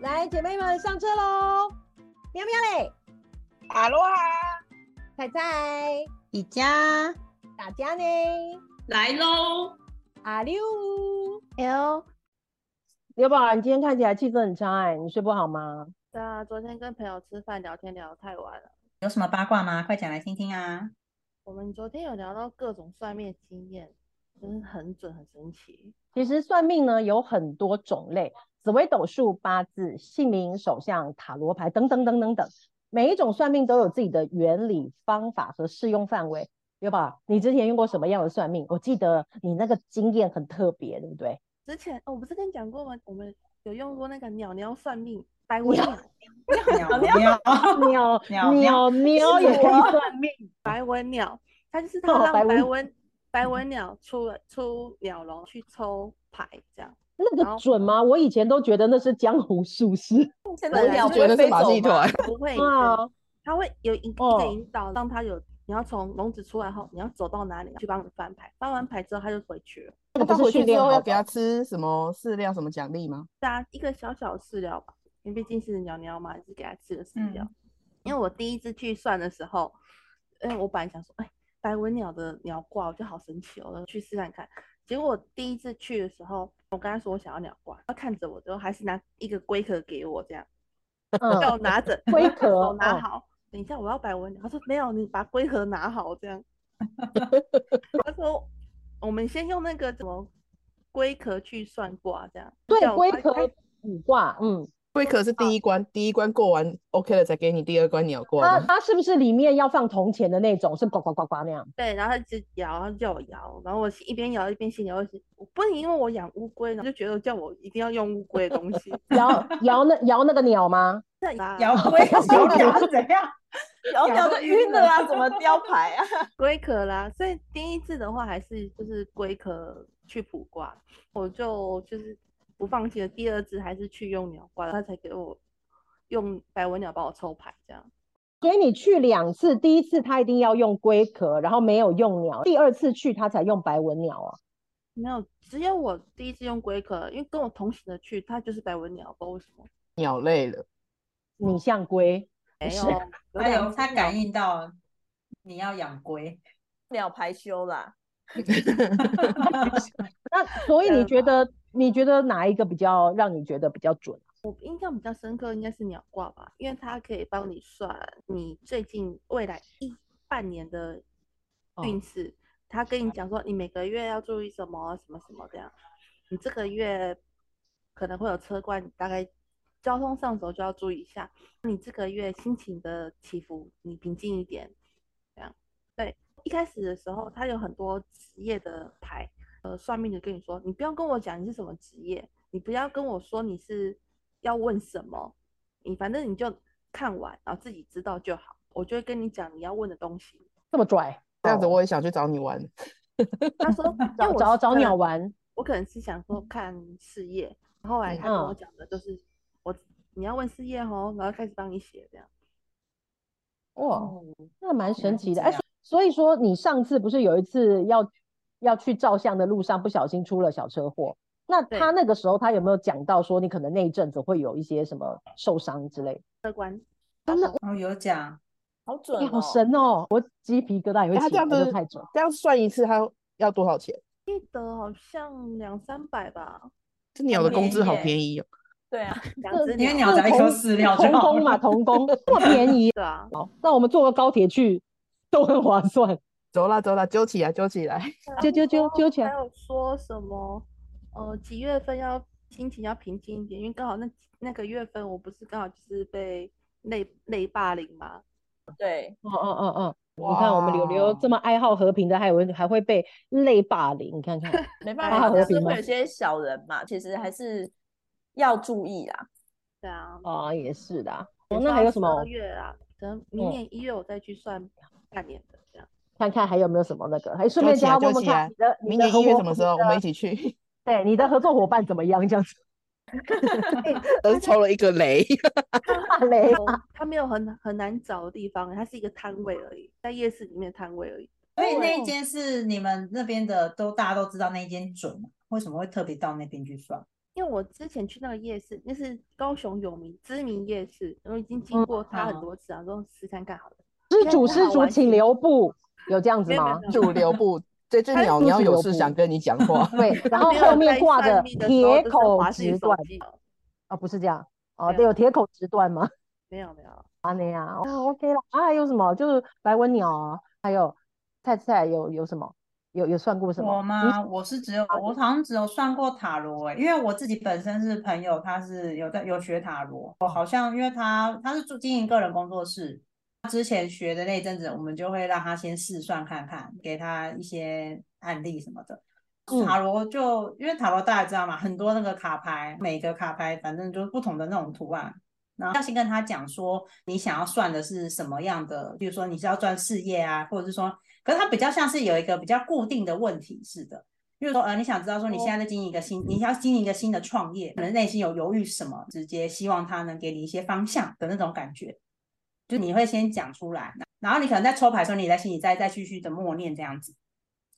来，姐妹们上车喽！喵喵嘞，阿罗哈，菜菜，宜家大家呢？来喽！阿六，L，刘宝，你今天看起来气氛很差哎、你睡不好吗？对啊，昨天跟朋友吃饭聊天聊得太晚了。有什么八卦吗？快讲来听听啊！我们昨天有聊到各种算命经验，真的很准，很神奇。其实算命呢有很多种类，紫微斗数、八字、姓名、手相、塔罗牌等等等等等，每一种算命都有自己的原理、方法和适用范围。对吧，你之前用过什么样的算命？我记得你那个经验很特别，对不对？之前、哦、我不是跟你讲过吗？我们有用过那个鸟鸟算命，白文 鸟，鸟鸟鸟鸟鸟鸟也可以算命，白文鸟，它就是哦它让白文白文鸟出了出鸟笼去抽牌，这样。那个准吗？我以前都觉得那是江湖术士 现在鸟觉得是马戏团，不会啊 对。它会有一个哦一个引导，让它有你要从笼子出来后，你要走到哪里去帮你翻牌，翻完牌之后它就回去了。他回去之训练后要给他吃什么饲料、什么奖励吗？对啊，一个小小的饲料吧，因为毕竟是鸟鸟嘛，还是给他吃的饲料。嗯因为我第一次去算的时候，哎，我本来想说，哎，白文鸟的鸟卦，我觉得好神奇哦，我去试看看。结果我第一次去的时候，我跟他说我想要鸟卦，他看着我之后还是拿一个龟壳给我，这样嗯叫我拿着龟壳我拿嗯好。等一下我要白文鸟，他说没有，你把龟壳拿好，这样。他说我们先用那个什么龟壳去算卦，这样。对龟壳卜卦，嗯，龟壳是第一关，第一关过完 OK 了，才给你第二关你要过它？它是不是里面要放铜钱的那种？是呱呱呱呱那样？对，然后他一直摇，然后叫我摇，然后我一边摇一边心里会是，我不能因为我养乌龟，然后就觉得叫我一定要用乌龟的东西。摇摇那摇那个鸟吗？摇龟摇鸟是怎样？摇鸟就晕了啦，怎么雕牌啊？龟壳啦，所以第一次的话还是就是龟壳去卜卦，我就就是不放弃了。第二次还是去用鸟卦，他才给我用白文鸟帮我抽牌，这样。所以你去两次，第一次他一定要用龟壳，然后没有用鸟，第二次去他才用白文鸟啊。没有，只有我第一次用龟壳，因为跟我同行的去，他就是白文鸟，不知道为什么。鸟类了，你像龟，没有，有还有他感应到你要养龟，鸟排休啦，那所以你对觉得你觉得哪一个比较让你觉得比较准？我印象比较深刻应该是鸟卦吧，因为它可以帮你算你最近未来一半年的哦运势。它跟你讲说你每个月要注意什么什么什么这样，你这个月可能会有车关，你大概交通上手就要注意一下。你这个月心情的起伏，你平静一点，这样。对，一开始的时候，它有很多职业的牌，呃，算命的跟你说，你不要跟我讲你是什么职业，你不要跟我说你是要问什么，你反正你就看完，然后自己知道就好。我就会跟你讲你要问的东西。这么拽？这样子哦我也想去找你玩。他说 因为找我找找鸟玩，我可能是想说看事业，后来他跟我嗯讲的就是我你要问事业哦，然后开始帮你写这样。哇，那蛮神奇的。哎，所以说你上次不是有一次要要去照相的路上不小心出了小车祸？那他那个时候他有没有讲到说你可能那一阵子会有一些什么受伤之类的？客观真的，哦，有讲，哎，好准哦，好神哦！我鸡皮疙瘩也会起他这样子太准。这样算一次，他要多少钱？记得好像两三百吧，这鸟的工资好便宜哦。对啊，两只因为鸟鸟只要一颗饲料就好童工嘛，了。童工 这么便宜，对啊，好，那我们坐个高铁去都很划算。走啦走啦，揪起来揪起来。揪揪揪揪起来还有说什么呃几月份要心情要平静一点，因为刚好那那个月份我不是刚好就是被内内霸凌吗，对，嗯嗯嗯嗯，你看我们柳柳这么爱好和平的，还有人还会被类霸凌，你看看。没办法，就是会有些小人嘛，其实还是要注意啦。对啊，啊，也是的啊。哦，那还有什么12？月啊，可能明嗯年一月我再去算半年的。看看还有没有什么那个，还顺便加问问揪起来看你的你明年的合伙一月什么时候？我们一起去。对你的合作伙伴怎么样？这样子，都是抽了一个雷。大 雷哦它没有很很难找的地方，它是一个摊位而已，在夜市里面的摊位而已。所以那哦一间是你们那边的都大家都知道那一间准吗？为什么会特别到那边去算？因为我之前去那个夜市，那是高雄有名知名夜市，我已经经过它很嗯多次了，说试看看好了。施主现在施主，请留步，有这样子吗？主流部这只 它鸟，你要有事想跟你讲话。对，然后后面在挂着铁口直断，机哦哦，不是这样，哦，对，有铁口直断吗？没有没有，啊，那样啊，OK 了。啊，还有什么？就是白文鸟啊，还有菜菜有有什么？有有算过什么？我吗？我是只有啊我好像只有算过塔罗诶、因为我自己本身是朋友，他是有在有学塔罗，我好像因为他他是做经营个人工作室，之前学的那阵子，我们就会让他先试算看看，给他一些案例什么的。嗯塔罗就因为塔罗大家知道嘛，很多那个卡牌，每个卡牌反正就是不同的那种图案。然后要先跟他讲说，你想要算的是什么样的，比如说你是要赚事业啊，或者是说，可是它比较像是有一个比较固定的问题似的，比如说呃，你想知道说你现在在经营一个新，你要经营一个新的创业，可能内心有犹豫什么，直接希望他能给你一些方向的那种感觉，就你会先讲出来，然后你可能在抽牌的时候，你在心里再再继续的默念这样子。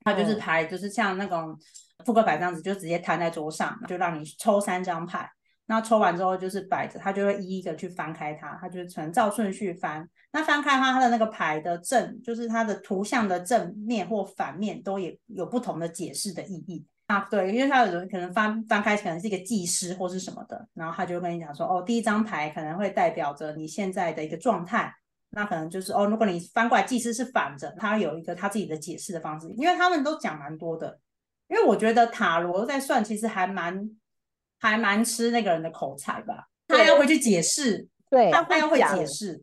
它就是嗯牌，就是像那种扑克牌这样子，就直接摊在桌上，就让你抽三张牌。那抽完之后就是摆着，它就会一一的去翻开它，它就是纯照顺序翻。那翻开它，它的那个牌的正，就是它的图像的正面或反面都也有不同的解释的意义。啊，对，因为他有人可能翻翻开可能是一个技师或是什么的，然后他就跟你讲说，哦，第一张牌可能会代表着你现在的一个状态，那可能就是哦，如果你翻过来技师是反着，他有一个他自己的解释的方式，因为他们都讲蛮多的。因为我觉得塔罗在算，其实还蛮还蛮吃那个人的口才吧，他要回去解释，对，他他要会解释，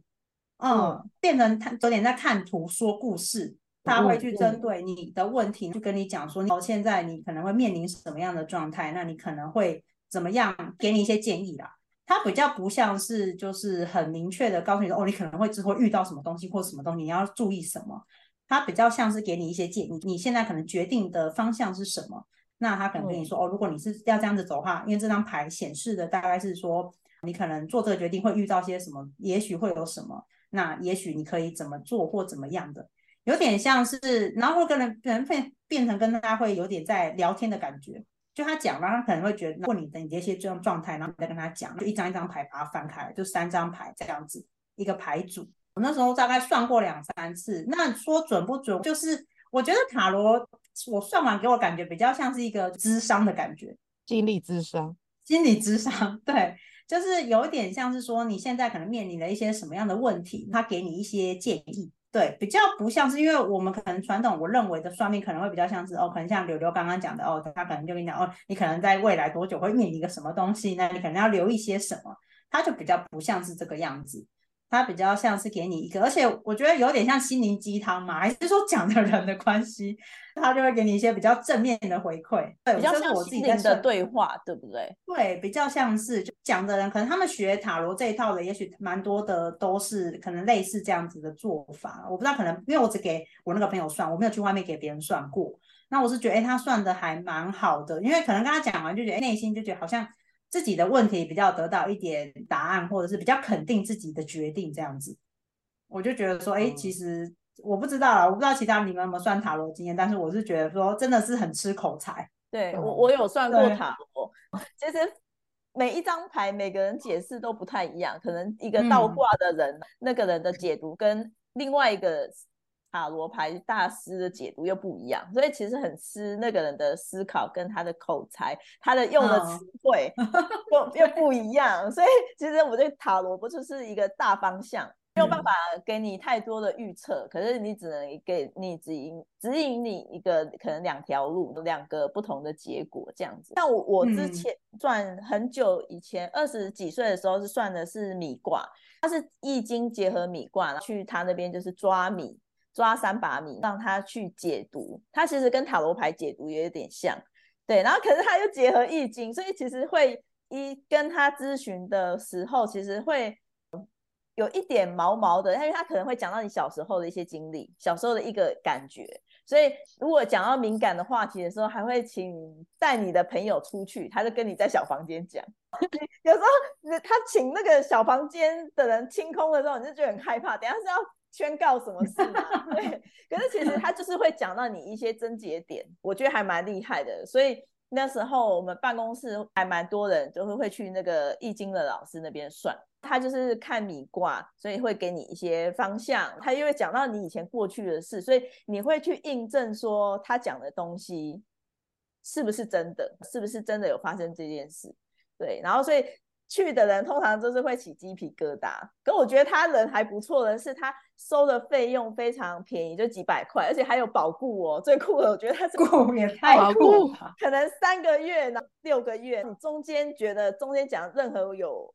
嗯，变成他有点在看图说故事，他嗯会去针嗯对你的问题，去跟你讲说，哦，现在你可能会面临什么样的状态，那你可能会怎么样，给你一些建议啦。他比较不像是就是很明确的告诉你说，哦，你可能会之后遇到什么东西或什么东西，你要注意什么。他比较像是给你一些建议，你现在可能决定的方向是什么？那他可能跟你说，哦，如果你是要这样子走的话，因为这张牌显示的大概是说，你可能做这个决定会遇到些什么，也许会有什么，那也许你可以怎么做或怎么样的，有点像是，然后会跟人人变变成跟他会有点在聊天的感觉。就他讲，然后他可能会觉得问你的你这些这种状态，然后你再跟他讲，就一张一张牌把它翻开，就三张牌这样子一个牌组。我那时候大概算过两三次，那说准不准？就是我觉得塔罗我算完给我感觉比较像是一个智商的感觉，心理智商，心理智商，对，就是有一点像是说你现在可能面临了一些什么样的问题，他给你一些建议。对，比较不像是，因为我们可能传统我认为的算命可能会比较像是哦，可能像柳柳刚刚讲的哦，他可能就跟你讲哦，你可能在未来多久会面临一个什么东西，那你可能要留意些什么，他就比较不像是这个样子，他比较像是给你一个，而且我觉得有点像心灵鸡汤嘛，还是说讲的人的关系，他就会给你一些比较正面的回馈，对，比较像这是我自己在算对话，对不对？对，比较像是就讲的人，可能他们学塔罗这一套的，也许蛮多的都是可能类似这样子的做法。我不知道，可能因为我只给我那个朋友算，我没有去外面给别人算过。那我是觉得，哎，他算的还蛮好的，因为可能跟他讲完，就觉得哎内心就觉得好像自己的问题比较得到一点答案，或者是比较肯定自己的决定这样子。我就觉得说，哎，其实我不知道啦，我不知道其他你们有没有算塔罗经验，但是我是觉得说，真的是很吃口才。对我，哦我有算过塔罗，其实每一张牌每个人解释都不太一样，可能一个倒嗯挂的人，那个人的解读跟另外一个塔罗牌大师的解读又不一样，所以其实很吃那个人的思考跟他的口才，他的用的嗯词汇 又又不一样，所以其实我对塔罗不就是一个大方向。没有办嗯法给你太多的预测，可是你只能给你指引指引你一个可能两条路，两个不同的结果这样子。像我我之嗯前算很久以前二十几岁的时候是算的是米卦，它是易经结合米卦，去他那边就是抓米，抓三把米，让他去解读。他其实跟塔罗牌解读也有点像，对。然后可是他又结合易经，所以其实会一跟他咨询的时候，其实会。有一点毛毛的，因为他可能会讲到你小时候的一些经历，小时候的一个感觉，所以如果讲到敏感的话题的时候，还会请带你的朋友出去，他就跟你在小房间讲。有时候他请那个小房间的人清空的时候，你就觉得很害怕，等下是要宣告什么事嘛？对，可是其实他就是会讲到你一些症结点，我觉得还蛮厉害的，所以那时候我们办公室还蛮多人，就是会去那个易经的老师那边算。他就是看米卦，所以会给你一些方向。他因为讲到你以前过去的事，所以你会去印证说他讲的东西是不是真的，是不是真的有发生这件事。对，然后所以去的人通常就是会起鸡皮疙瘩。可我觉得他人还不错的是，他收的费用非常便宜，就几百块，而且还有保固哦。最酷的，我觉得他酷 也太酷了，可能三个月呢，六个月，你中间觉得中间讲任何有。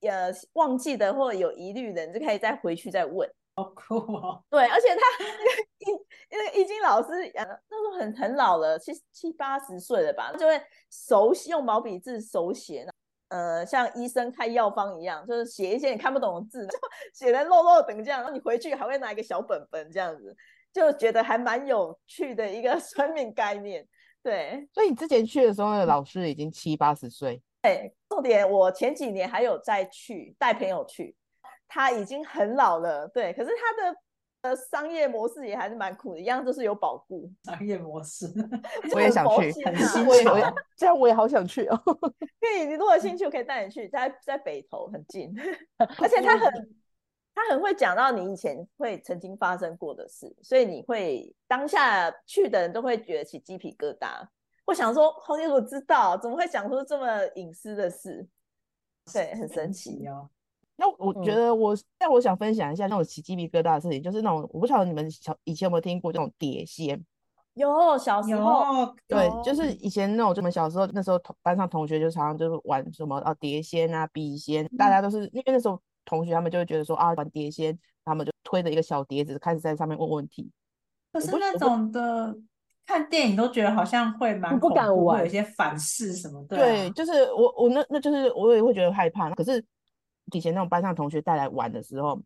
呃，忘记的或者有疑虑的，你就可以再回去再问。好酷哦！对，而且他那个易那个易经老师，呃，那时候很很老了，七七八十岁了吧，就会手写用毛笔字手写，呃，像医生开药方一样，就是写一些你看不懂的字，就写的漏漏等这样，然后你回去还会拿一个小本本这样子，就觉得还蛮有趣的一个 生命概念。对，所以你之前去的时候，那个老师已经七八十岁。对，重点我前几年还有再去带朋友去，他已经很老了，对，可是他的呃商业模式也还是蛮酷的，一样都是有保固商业模式，我也想去，很新奇，这样我也好想去哦。可以，你如果有兴趣，我可以带你去，在在北投很近，而且他很他很会讲到你以前会曾经发生过的事，所以你会当下去的人都会觉得起鸡皮疙瘩。我想说，好友我知道，怎么会讲出这么隐私的事？对，很神奇哦。那我觉得我，但我想分享一下那种起鸡皮疙瘩的事情，就是那种我不晓得你们小以前有没有听过这种碟仙？有，小时候对，就是以前那种，我们小时候那时候同班上同学就常常就是玩什么啊碟仙啊笔仙，大家都是因为那时候同学他们就会觉得说啊玩碟仙，他们就推着一个小碟子开始在上面问问题。可是那种的。看电影都觉得好像会蛮不敢玩，有一些反噬什么的。对，就是我我那那就是我也会觉得害怕。可是以前那种班上同学带来玩的时候，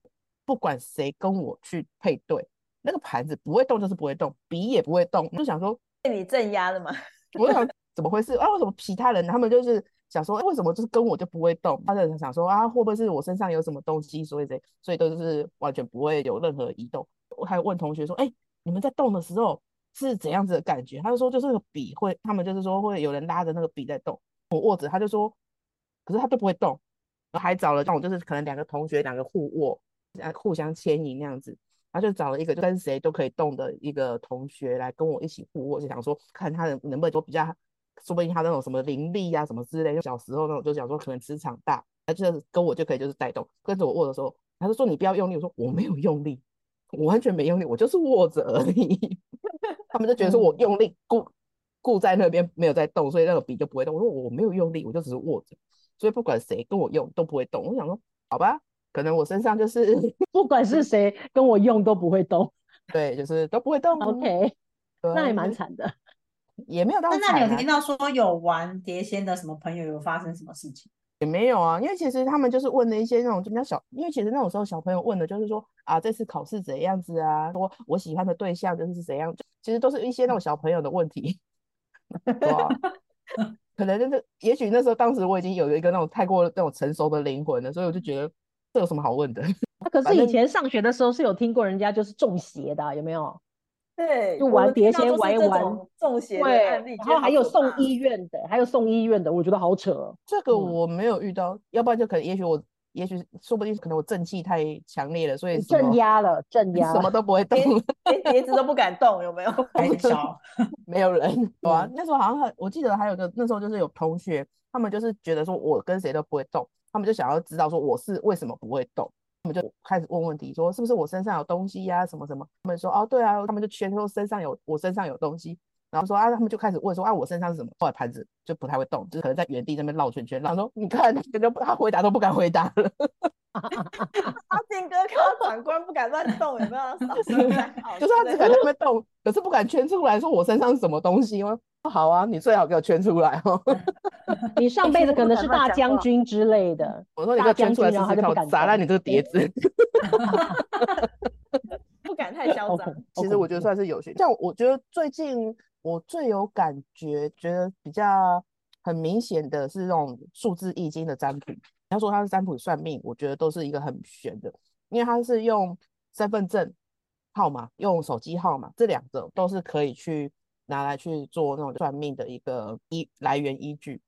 不管谁跟我去配对，那个盘子不会动就是不会动，笔也不会动，就想说被你镇压了吗？我想怎么回事啊？为什么其他人他们就是想说，为什么就是跟我就不会动？他就想说啊，会不会是我身上有什么东西，所以这所以都是完全不会有任何移动。我还问同学说，哎，你们在动的时候。是怎样子的感觉？他就说，就是那个笔会，他们就是说会有人拉着那个笔在动。我握着，他就说，可是他都不会动。还找了那种，就是可能两个同学两个互握，互相牵引那样子。他就找了一个就跟谁都可以动的一个同学来跟我一起互握，就想说看他能能不能说比较，说不定他那种什么灵力啊什么之类，就小时候那种就想说可能磁场大，他就是跟我就可以就是带动。跟着我握的时候，他就说你不要用力。我说我没有用力，我完全没用力，我就是握着而已。他们就觉得说我用力固固在那边没有在动，所以那个笔就不会动。我说我没有用力，我就只是握着，所以不管谁跟我用都不会动。我想说，好吧，可能我身上就是 不管是谁跟我用都不会动。对，就是都不会动。OK，那也蛮惨的，也没有到惨。那你有听到说有玩碟仙的什么朋友有发生什么事情？也没有啊，因为其实他们就是问了一些那种比较小，因为其实那种时候小朋友问的就是说啊，这次考试怎样子啊？说我喜欢的对象就是怎样，其实都是一些那种小朋友的问题。哇，可能就是，也许那时候当时我已经有一个那种太过那种成熟的灵魂了，所以我就觉得这有什么好问的？可是以前上学的时候是有听过人家就是中邪的，有没有？对，就玩碟仙玩一玩中邪的案例，然后还有送医院的，还有送医院的，我觉得好扯。这个我没有遇到，要不然就可能，也许我，也许说不定可能我正气太强烈了，所以镇压了，镇 压，什么都不会动，连碟子都不敢动，有没有？很少，没有人。有啊，那时候好像很，我记得还有个那时候就是有同学，他们就是觉得说我跟谁都不会动，他们就想要知道说我是为什么不会动。他们就开始问问题，说是不是我身上有东西呀，什么什么？他们说哦，对啊，他们就全说身上有我身上有东西，然后说啊，他们就开始问说啊，我身上是什么？后来盘子就不太会动，就是可能在原地那边绕圈圈。然后说你看，就他回答都不敢回答了。阿健哥看到长官不敢乱动，有没有？就是他只敢在那边动，可是不敢圈出来说我身上是什么东西吗？好啊，你最好给我圈出来哦。你上辈子可能是大将军之类的。我说你给我圈出来，然后就不敢砸烂你这个碟子。不敢太嚣张。其实我觉得算是有趣。像我觉得最近我最有感觉，觉得比较很明显的是那种数字易经的占卜。你要说它是占卜算命，我觉得都是一个很玄的，因为它是用身份证号码、用手机号码这两个都是可以去。拿来去做那种算命的一个依来源依据。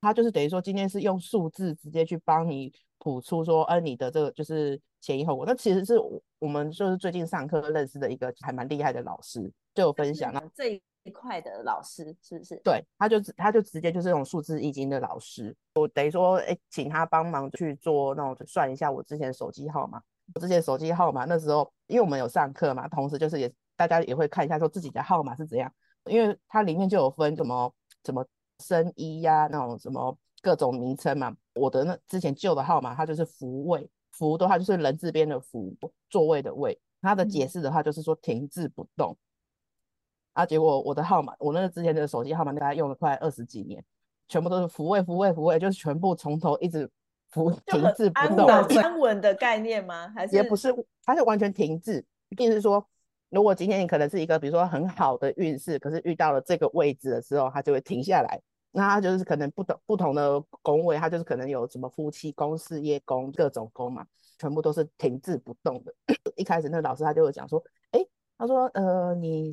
它就是等于说今天是用数字直接去帮你谱出说，呃，你的这个就是前因后果。那其实是我我们就是最近上课认识的一个还蛮厉害的老师，就有分享。那这一块的老师是不是？对，他就他就直接就是那种数字易经的老师。我等于说，哎，请他帮忙去做那种算一下我之前手机号码。我之前手机号码那时候，因为我们有上课嘛，同时就是也大家也会看一下说自己的号码是怎样，因为它里面就有分什么什么。生医呀，那种什么各种名称嘛。我的那之前旧的号码，它就是福位，福的话就是人字边的福，座位的位。它的解释的话就是说停滞不动。啊，结果我的号码，我那个之前的手机号码，大概用了快二十几年，全部都是复位，复位，复位，就是全部从头一直复 停滞不动。安稳的概念吗？还是也不是，它是完全停滞，一定是说。如果今天你可能是一个，比如说很好的运势，可是遇到了这个位置的时候，它就会停下来。那它就是可能不同不同的宫位，它就是可能有什么夫妻宫、事业宫各种宫嘛，全部都是停滞不动的。一开始那个老师他就会讲说，哎，他说，呃，你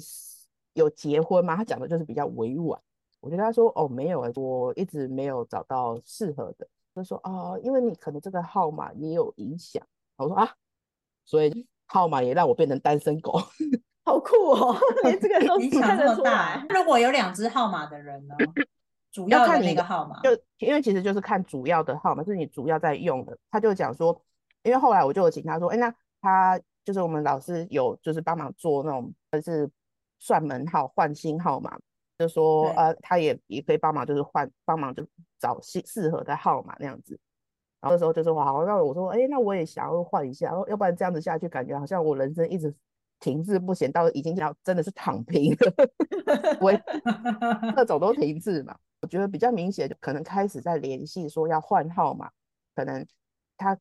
有结婚吗？他讲的就是比较委婉。我就跟他说，哦，没有，我一直没有找到适合的。就说，哦，因为你可能这个号码也有影响。我说啊，所以。号码也让我变成单身狗，好酷哦！连这个都看得出来。如果有两只号码的人呢？主要看那个号码，就因为其实就是看主要的号码，是你主要在用的。他就讲说，因为后来我就请他说，哎，那他就是我们老师有就是帮忙做那种就是算门号换新号码，就说呃，他也也可以帮忙就是换帮忙就找适适合的号码那样子。然后那时候就说好，那我说，哎，那我也想要换一下，要不然这样子下去，感觉好像我人生一直停滞不前，到已经要真的是躺平了，我 各种都停滞嘛。我觉得比较明显，可能开始在联系说要换号码，可能他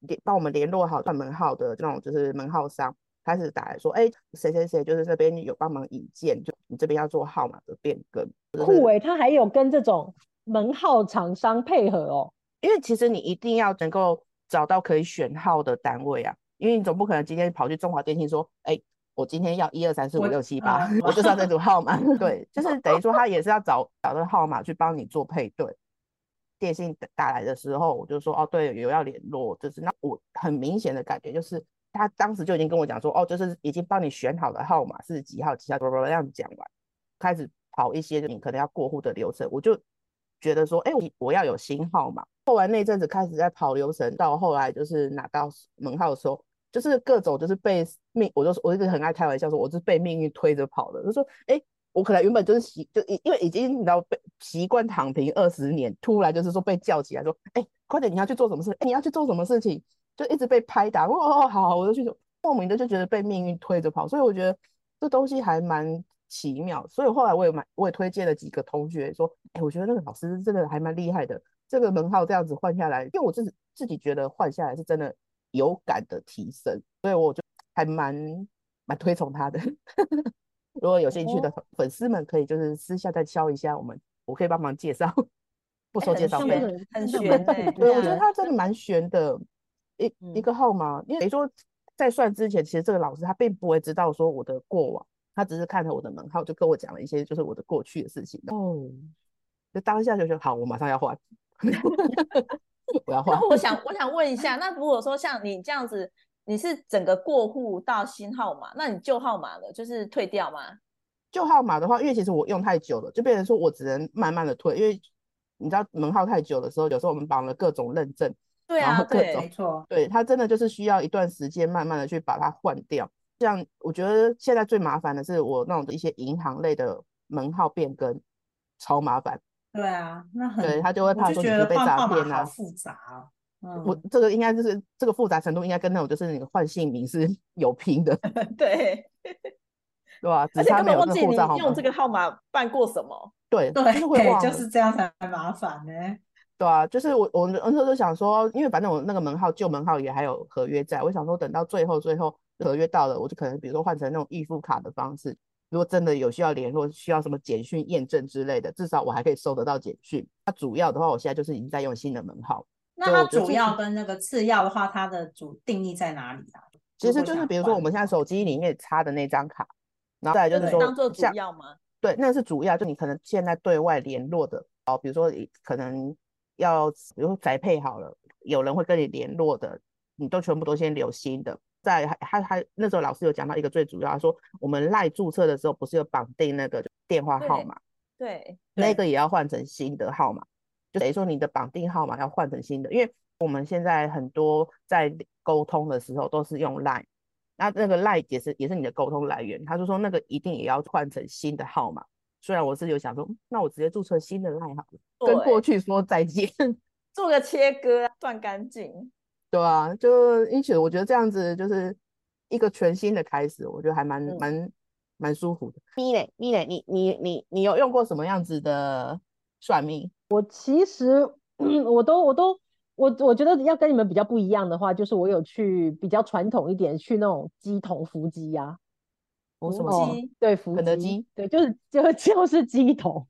联帮我们联络好换门号的这种就是门号商，开始打来说，哎，谁谁谁就是这边有帮忙引荐，就你这边要做号码的变更。酷哎，他还有跟这种门号厂商配合哦。因为其实你一定要能够找到可以选号的单位啊，因为你总不可能今天跑去中华电信说，哎，我今天要一二三四五六七八，我就是要这组号码。对，就是等于说他也是要找找这个号码去帮你做配对。电信打来的时候，我就说，哦，对，有要联络，就是那我很明显的感觉就是他当时就已经跟我讲说，哦，就是已经帮你选好了号码是几号几号，这样讲完，开始跑一些你可能要过户的流程，我就觉得说，哎，我我要有新号码。后来那阵子开始在跑流程，到后来就是拿到门号的时候，就是各种就是被命，我就我一直很爱开玩笑说，我是被命运推着跑的。就说，哎，我可能原本就是习，就因为已经你知道被习惯躺平二十年，突然就是说被叫起来说，哎，快点你要去做什么事？哎，你要去做什么事情？就一直被拍打。哦，好，我就去做。莫名的就觉得被命运推着跑，所以我觉得这东西还蛮奇妙。所以后来我也蛮，我也推荐了几个同学说，哎，我觉得那个老师真的还蛮厉害的。这个门号这样子换下来，因为我自己自己觉得换下来是真的有感的提升，所以我就还蛮蛮推崇他的。如果有兴趣的粉丝们，可以就是私下再敲一下我们，我可以帮忙介绍，不收介绍费。对，我觉得他真的蛮悬的，一一个号码，因为等于说在算之前，其实这个老师他并不会知道说我的过往，他只是看了我的门号就跟我讲了一些就是我的过去的事情。哦，就当下就说好，我马上要换。我要换。那我想，我想问一下，那如果说像你这样子，你是整个过户到新号码，那你旧号码了，就是退掉吗？旧号码的话，因为其实我用太久了，就变成说我只能慢慢的退，因为你知道门号太久的时候，有时候我们绑了各种认证，对啊，对，没错，对，它真的就是需要一段时间，慢慢的去把它换掉。像我觉得现在最麻烦的是我那种的一些银行类的门号变更，超麻烦。对啊，那很对他就会怕说你被诈骗啊，复杂。我这个应该就是这个复杂程度，应该跟那种就是你换姓名是 有拼的。对，对吧？而且根本忘记你用这个号码办过什么。对对，就是这样才麻烦呢。对啊，就是我我那时候就想说，因为反正我那个门号旧门号也还有合约在，我想说等到最后最后合约到了，我就可能比如说换成那种预付卡的方式。如果真的有需要联络，需要什么简讯验证之类的，至少我还可以收得到简讯。那主要的话，我现在就是已经在用新的门号。那它主要跟那个次要的话，它的主定义在哪里啊？其实就是比如说我们现在手机里面插的那张卡，然后就是说当做主要吗？对，那是主要，就你可能现在对外联络的哦，比如说你可能要，比如说宅配好了，有人会跟你联络的，你都全部都先留新的。在还还还那时候老师有讲到一个最主要，他说我们赖注册的时候不是有绑定那个电话号码，对，那个也要换成新的号码，就等于说你的绑定号码要换成新的，因为我们现在很多在沟通的时候都是用 Line，那那个 Line 也是也是你的沟通来源，他就说那个一定也要换成新的号码。虽然我是有想说，嗯那我直接注册新的 Line 好了，跟过去说再见。做个切割，断干净。对啊，就因此我觉得这样子就是一个全新的开始，我觉得还蛮嗯蛮蛮舒服的。咪嘞咪嘞，你你你你有用过什么样子的算命？我其实 我都我都我我觉得要跟你们比较不一样的话，就是我有去比较传统一点，去那种鸡同伏鸡呀、伏我什么哦鸡？对，伏肯德基，对，就是就 就是鸡头，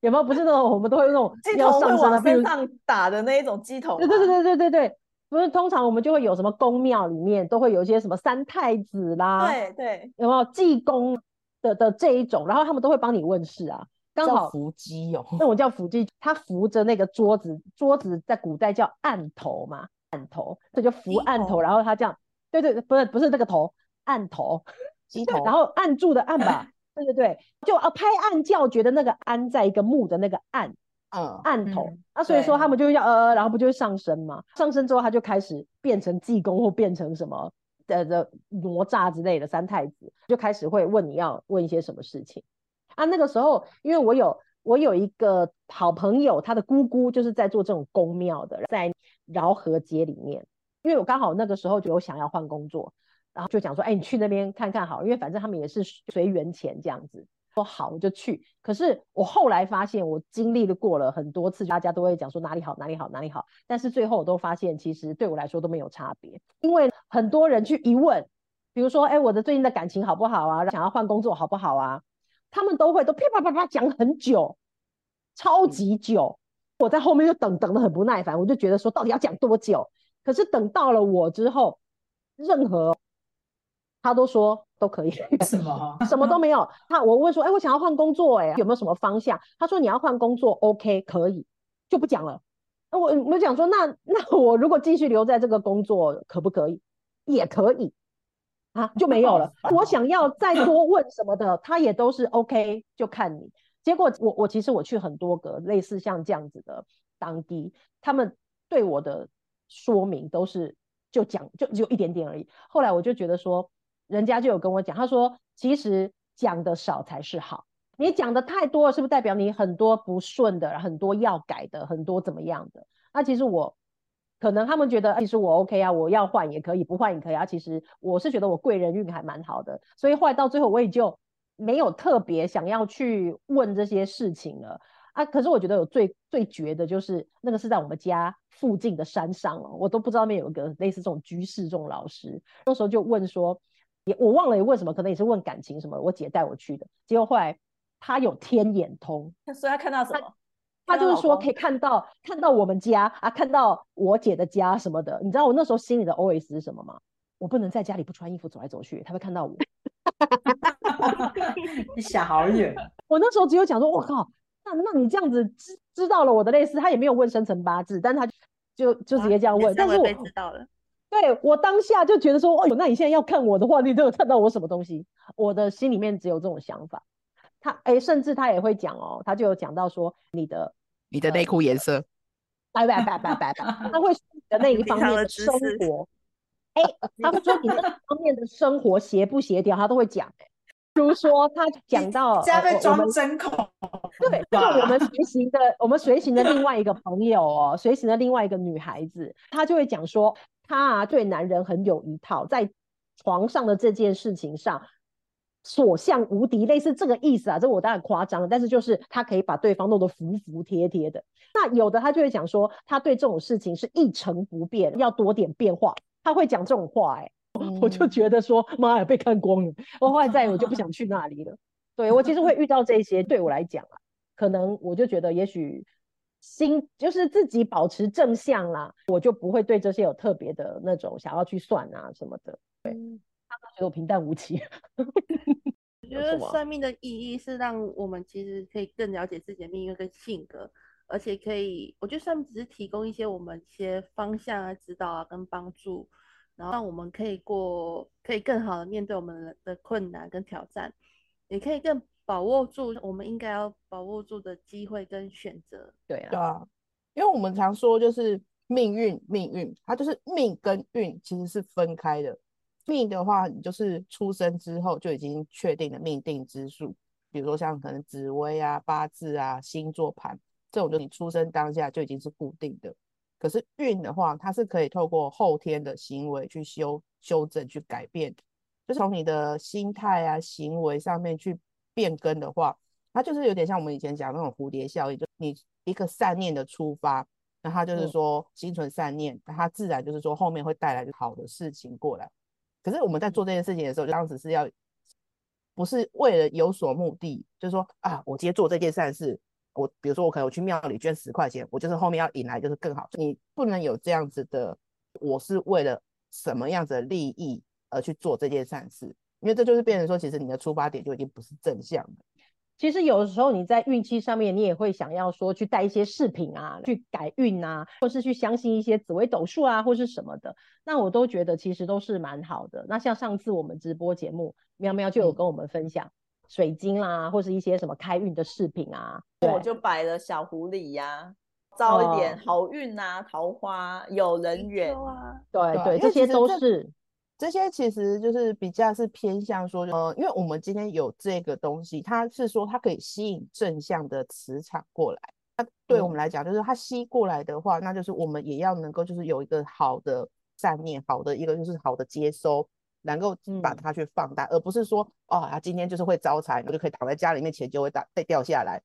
有没有？不是那种我们都会那种鸡要头会往上升的，比如身上打的那一种鸡头吗，对对对对对对对，不是通常我们就会有什么宫庙里面都会有一些什么三太子啦，对对。有没有济公的的这一种，然后他们都会帮你问事啊，刚好伏击哦。那种叫伏击，他扶着那个桌子，桌子在古代叫案头嘛，案头，这就扶案头，头。然后他这样，对对，不是不是这个头，案头，鸡头，然后按住的按吧，对对对，就啊拍案叫绝的那个安在一个木的那个案嗯，案头，嗯啊，所以说他们就要呃，然后不就会上升嘛，上升之后他就开始变成济公或变成什么的的哪吒之类的三太子，就开始会问你要问一些什么事情。啊。那个时候，因为我有我有一个好朋友，他的姑姑就是在做这种宫庙的，在饶河街里面，因为我刚好那个时候就有想要换工作，然后就讲说，哎，你去那边看看好，因为反正他们也是随缘钱这样子。说好我就去，可是我后来发现，我经历了过了很多次，大家都会讲说哪里好哪里好哪里好，但是最后我都发现，其实对我来说都没有差别，因为很多人去一问，比如说，哎，我的最近的感情好不好啊？想要换工作好不好啊？他们都会都噼啪啪啪讲很久，超级久。我在后面就等等的很不耐烦，我就觉得说到底要讲多久？可是等到了我之后，任何他都说都可以，什么？什么都没有。他我问说，哎，我想要换工作，哎，有没有什么方向？他说你要换工作，OK，可以，就不讲了。那我我讲说，那那我如果继续留在这个工作，可不可以？也可以啊，就没有了。我想要再多问什么的，他也都是 OK，就看你。结果我我其实我去很多个类似像这样子的当地，他们对我的说明都是就讲就只有一点点而已。后来我就觉得说，人家就有跟我讲，他说其实讲的少才是好，你讲的太多了，是不是代表你很多不顺的，很多要改的，很多怎么样的？那其实我可能他们觉得其实我 OK 啊，我要换也可以，不换也可以啊。其实我是觉得我贵人运还蛮好的，所以后来到最后我也就没有特别想要去问这些事情了啊。可是我觉得有最最绝的就是那个是在我们家附近的山上哦，我都不知道那边有一个类似这种居士这种老师，那时候就问说，也我忘了也问什么，可能也是问感情什么，我姐带我去的，结果后来他有天眼通。所以他看到什么？他看到老公就是说可以看到看到我们家啊，看到我姐的家什么的。你知道我那时候心里的 OS 是什么吗？我不能在家里不穿衣服走来走去，他会看到我。你想好远，我那时候只有讲说，我靠，那那你这样子知知道了我的类似，他也没有问生辰八字，但他就就直接这样问。但是我被知道了，对我当下就觉得说，哦哟，那你现在要看我的话，你都有看到我什么东西？我的心里面只有这种想法。他哎，甚至他也会讲哦，他就有讲到说你的你的内裤颜色，拜拜拜拜拜拜，他会说你的那一方面的生活，哎，他会说你那一方面的生活协不协调，他都会讲。哎比如说他讲到这样被呃我我们装针孔。对，就我们随行的，我们随行的另外一个朋友哦，随行的另外一个女孩子，她就会讲说，她啊对男人很有一套，在床上的这件事情上，所向无敌，类似这个意思啊。这我当然夸张了，但是就是他可以把对方弄得服服帖帖的。那有的他就会讲说，他对这种事情是一成不变，要多点变化。他会讲这种话、欸，我就嗯觉得说，妈呀，被看光了。我后来再也我就不想去那里了。对我其实会遇到这些，对我来讲啊，可能我就觉得也许心就是自己保持正向啦，我就不会对这些有特别的那种想要去算啊什么的。对，他们觉得我平淡无奇。我 觉得算命的意义是让我们其实可以更了解自己的命运跟性格，而且可以，我觉得算命只是提供一些我们一些方向啊、指导啊跟帮助，然后让我们可以过，可以更好的面对我们的困难跟挑战，也可以更把握住我们应该要把握住的机会跟选择。对啊，对啊，因为我们常说就是命运，命运，它就是命跟运其实是分开的。命的话，你就是出生之后就已经确定的命定之数，比如说像可能紫微啊、八字啊、星座盘这种，就你出生当下就已经是固定的。可是运的话，它是可以透过后天的行为去修修正、去改变，就是从你的心态啊、行为上面去变更的话，它就是有点像我们以前讲那种蝴蝶效应，就你一个善念的出发，那它就是嗯说心存善念，那它自然就是说后面会带来好的事情过来。可是我们在做这件事情的时候，当时是要不是为了有所目的，就是说啊，我今天做这件善事，我比如说我可能我去庙里捐十块钱，我就是后面要引来就是更好。你不能有这样子的，我是为了什么样子的利益而去做这件善事，因为这就是变成说，其实你的出发点就已经不是正向的。其实有的时候你在运气上面，你也会想要说去带一些饰品啊，去改运啊，或是去相信一些紫微斗数啊，或是什么的。那我都觉得其实都是蛮好的。那像上次我们直播节目，喵喵就有嗯跟我们分享水晶啦，或是一些什么开运的饰品啊。我就摆了小狐狸呀、招一点哦好运啊、桃花、有人缘。啊，对对这些都是这些其实就是比较是偏向说，呃，因为我们今天有这个东西，它是说它可以吸引正向的磁场过来。那对我们来讲，就是它吸过来的话，那就是我们也要能够就是有一个好的善念，好的一个就是好的接收，能够把嗯它去放大，而不是说哦，他今天就是会招财，我就可以躺在家里面，钱就会打被掉下来。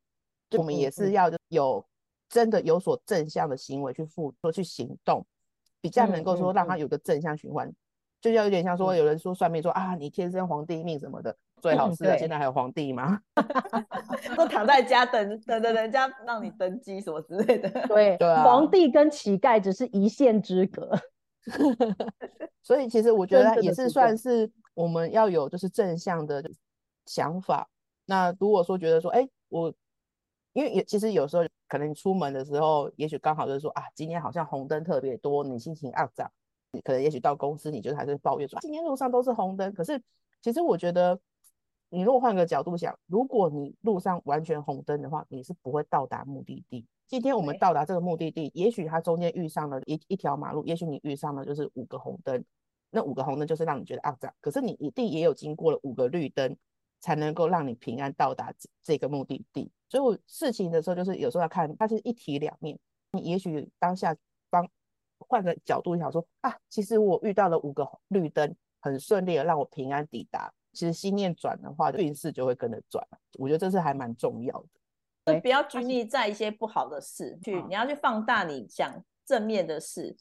就我们也是要有真的有所正向的行为去付说去行动，比较能够说让它有个正向循环。就要有点像说，嗯有人说算命说啊，你天生皇帝命什么的，最好嗯是啊。对现在还有皇帝吗？都躺在家等等等人家让你登基什么之类的。对对啊皇帝跟乞丐只是一线之隔。所以其实我觉得也是算是我们要有就是正向的想法。那如果说觉得说，哎，我因为也其实有时候可能你出门的时候，也许刚好就是说啊，今天好像红灯特别多，你心情暗涨，你可能也许到公司你就还是抱怨说、啊今天路上都是红灯。可是其实我觉得，你如果换个角度想，如果你路上完全红灯的话，你是不会到达目的地。今天我们到达这个目的地，也许它中间遇上了一一条马路，也许你遇上了就是五个红灯，那五个红灯就是让你觉得肮脏，可是你一定也有经过了五个绿灯，才能够让你平安到达这这个目的地。所以我事情的时候，就是有时候要看它是一体两面。你也许当下帮换个角度想说啊，其实我遇到了五个绿灯，很顺利的让我平安抵达。其实心念转的话，运势就会跟着转。我觉得这是还蛮重要的。就不要拘泥在一些不好的事，去嗯你要去放大你想正面的事，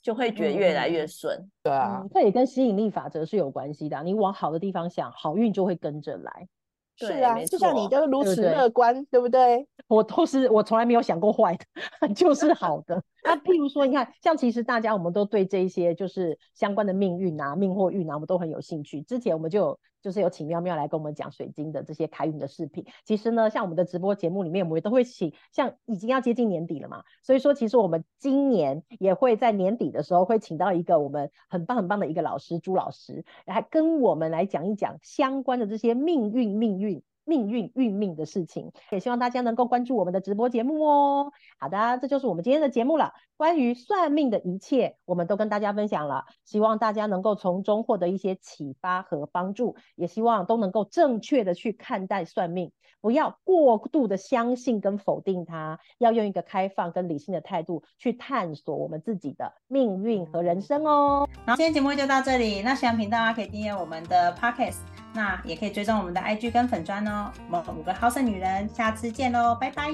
就会觉得越来越顺。对啊，嗯，这也跟吸引力法则是有关系的啊、你往好的地方想，好运就会跟着来。是啊，就像你错都如此对不对乐观，对不对？我都是我从来没有想过坏的，就是好的。那譬如说，你看，像其实大家我们都对这一些就是相关的命运啊、命或运啊，我们都很有兴趣。之前我们就有就是有请妙妙来跟我们讲水晶的这些开运的饰品。其实呢，像我们的直播节目里面，我们也都会请，像已经要接近年底了嘛，所以说其实我们今年也会在年底的时候会请到一个我们很棒很棒的一个老师朱老师，来跟我们来讲一讲相关的这些命运、命运。命运运命的事情，也希望大家能够关注我们的直播节目哦。好的，这就是我们今天的节目了。关于算命的一切，我们都跟大家分享了，希望大家能够从中获得一些启发和帮助，也希望都能够正确的去看待算命，不要过度的相信跟否定它，要用一个开放跟理性的态度去探索我们自己的命运和人生哦。然后今天节目就到这里。那喜欢频道啊，可以订阅我们的 Podcast，那也可以追踪我们的 IG 跟粉砖哦。我们五个好色女人，下次见喽，拜拜，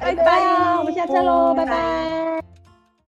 拜拜，我们下次喽，拜拜